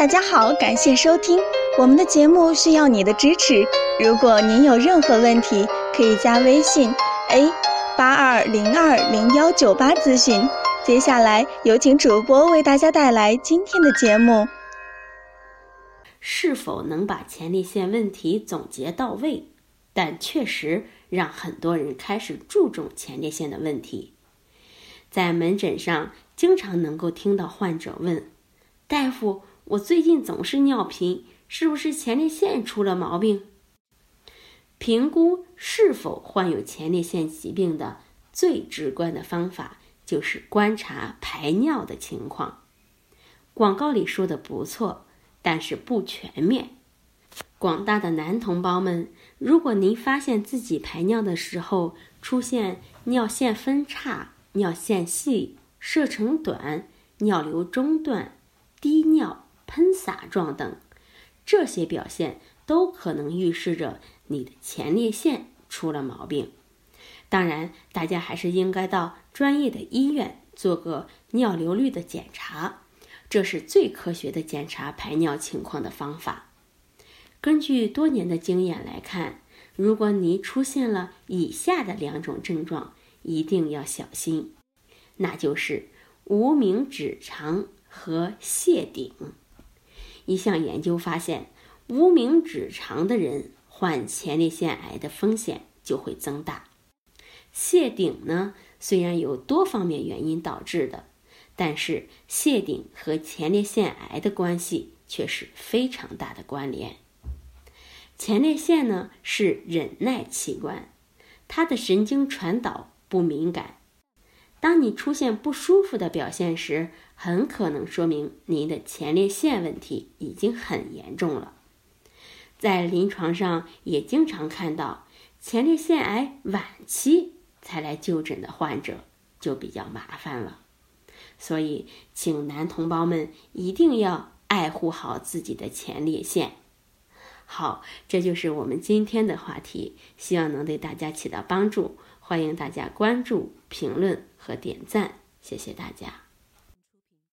大家好，感谢收听我们的节目，需要你的支持。如果您有任何问题，可以加微信 a 八二零二零幺九八咨询。接下来有请主播为大家带来今天的节目。是否能把前列腺问题总结到位？但确实让很多人开始注重前列腺的问题。在门诊上，经常能够听到患者问：“大夫，我最近总是尿频，是不是前列腺出了毛病？”评估是否患有前列腺疾病的最直观的方法，就是观察排尿的情况。广告里说的不错。但是不全面。广大的男同胞们，如果您发现自己排尿的时候出现尿线分叉、尿线细、射程短、尿流中断、滴尿、喷洒状等，这些表现都可能预示着你的前列腺出了毛病。当然，大家还是应该到专业的医院做个尿流率的检查。这是最科学的检查排尿情况的方法。根据多年的经验来看，如果你出现了以下的两种症状，一定要小心，那就是无名指长和泄顶。一项研究发现，无名指长的人患前列腺癌的风险就会增大。谢顶呢，虽然有多方面原因导致的。但是谢顶和前列腺癌的关系却是非常大的关联。前列腺呢是忍耐器官，它的神经传导不敏感。当你出现不舒服的表现时，很可能说明您的前列腺问题已经很严重了。在临床上也经常看到前列腺癌晚期才来就诊的患者，就比较麻烦了。所以，请男同胞们一定要爱护好自己的前列腺。好，这就是我们今天的话题，希望能对大家起到帮助。欢迎大家关注、评论和点赞，谢谢大家。